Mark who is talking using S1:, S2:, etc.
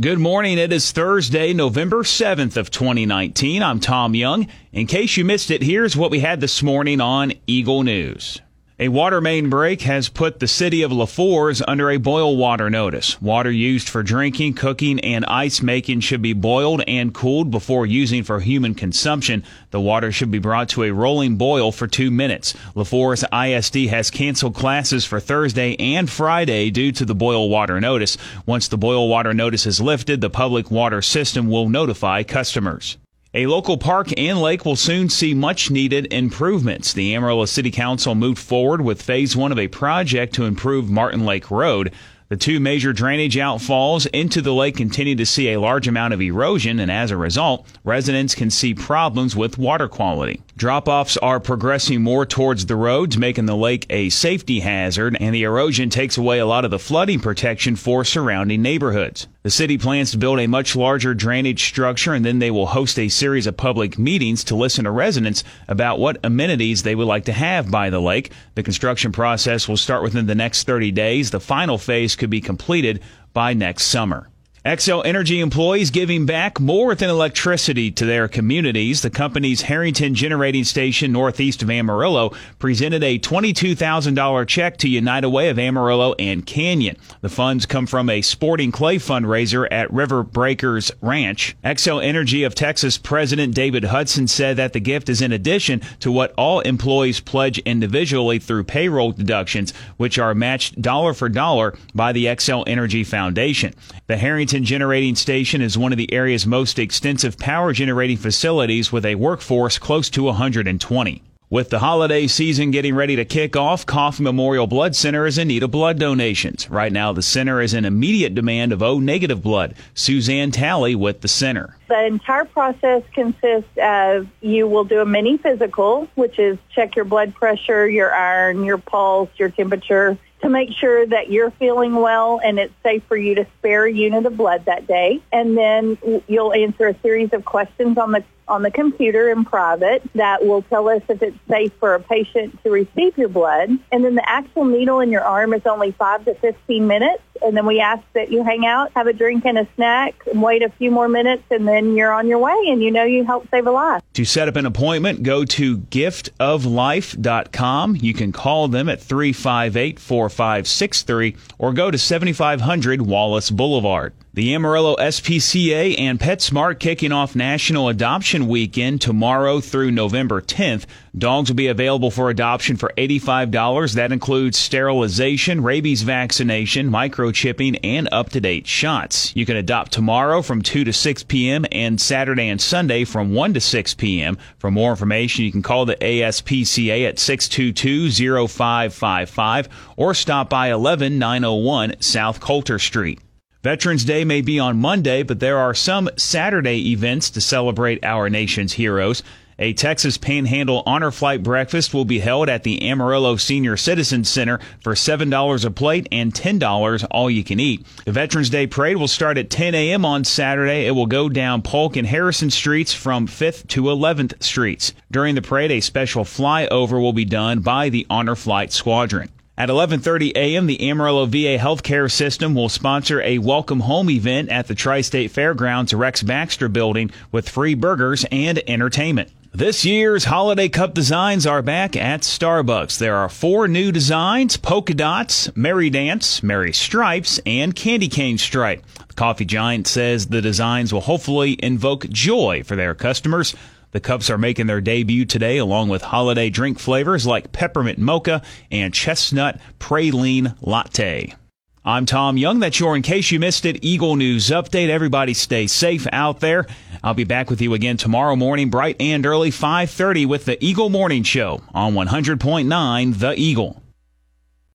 S1: Good morning. It is Thursday, November 7th of 2019. I'm Tom Young. In case you missed it, here's what we had this morning on Eagle News. A water main break has put the city of Lefors under a boil water notice. Water used for drinking, cooking, and ice making should be boiled and cooled before using for human consumption. The water should be brought to a rolling boil for two minutes. Lefors ISD has canceled classes for Thursday and Friday due to the boil water notice. Once the boil water notice is lifted, the public water system will notify customers. A local park and lake will soon see much needed improvements. The Amarillo City Council moved forward with phase one of a project to improve Martin Lake Road. The two major drainage outfalls into the lake continue to see a large amount of erosion, and as a result, residents can see problems with water quality. Drop offs are progressing more towards the roads, making the lake a safety hazard, and the erosion takes away a lot of the flooding protection for surrounding neighborhoods. The city plans to build a much larger drainage structure, and then they will host a series of public meetings to listen to residents about what amenities they would like to have by the lake. The construction process will start within the next 30 days. The final phase could be completed by next summer. Xcel Energy employees giving back more than electricity to their communities. The company's Harrington Generating Station northeast of Amarillo presented a $22,000 check to United Way of Amarillo and Canyon. The funds come from a sporting clay fundraiser at River Breakers Ranch. Xcel Energy of Texas President David Hudson said that the gift is in addition to what all employees pledge individually through payroll deductions, which are matched dollar for dollar by the Xcel Energy Foundation. The Harrington Generating Station is one of the area's most extensive power generating facilities with a workforce close to 120. With the holiday season getting ready to kick off, Coffee Memorial Blood Center is in need of blood donations. Right now, the center is in immediate demand of O negative blood. Suzanne Talley with the center.
S2: The entire process consists of you will do a mini physical, which is check your blood pressure, your iron, your pulse, your temperature, to make sure that you're feeling well and it's safe for you to spare a unit of blood that day. And then you'll answer a series of questions on the on the computer in private that will tell us if it's safe for a patient to receive your blood. And then the actual needle in your arm is only 5 to 15 minutes. And then we ask that you hang out, have a drink and a snack, and wait a few more minutes, and then you're on your way and you know you help save a life.
S1: To set up an appointment, go to giftoflife.com. You can call them at 358 4563 or go to 7500 Wallace Boulevard. The Amarillo SPCA and PetSmart kicking off National Adoption Weekend tomorrow through November 10th. Dogs will be available for adoption for $85. That includes sterilization, rabies vaccination, microchipping, and up-to-date shots. You can adopt tomorrow from 2 to 6 p.m. and Saturday and Sunday from 1 to 6 p.m. For more information, you can call the ASPCA at 622-0555 or stop by 11901 South Coulter Street. Veterans Day may be on Monday, but there are some Saturday events to celebrate our nation's heroes. A Texas Panhandle Honor Flight breakfast will be held at the Amarillo Senior Citizens Center for $7 a plate and $10 all you can eat. The Veterans Day Parade will start at 10 a.m. on Saturday. It will go down Polk and Harrison Streets from 5th to 11th Streets. During the parade, a special flyover will be done by the Honor Flight Squadron. At 11:30 a.m., the Amarillo VA Healthcare System will sponsor a welcome home event at the Tri-State Fairgrounds Rex Baxter building with free burgers and entertainment. This year's Holiday Cup designs are back at Starbucks. There are four new designs, polka dots, Merry Dance, Merry Stripes, and Candy Cane Stripe. The Coffee Giant says the designs will hopefully invoke joy for their customers. The cups are making their debut today along with holiday drink flavors like peppermint mocha and chestnut praline latte. I'm Tom Young. That's your In Case You Missed It Eagle News Update. Everybody stay safe out there. I'll be back with you again tomorrow morning, bright and early, 5.30 with the Eagle Morning Show on 100.9 The Eagle.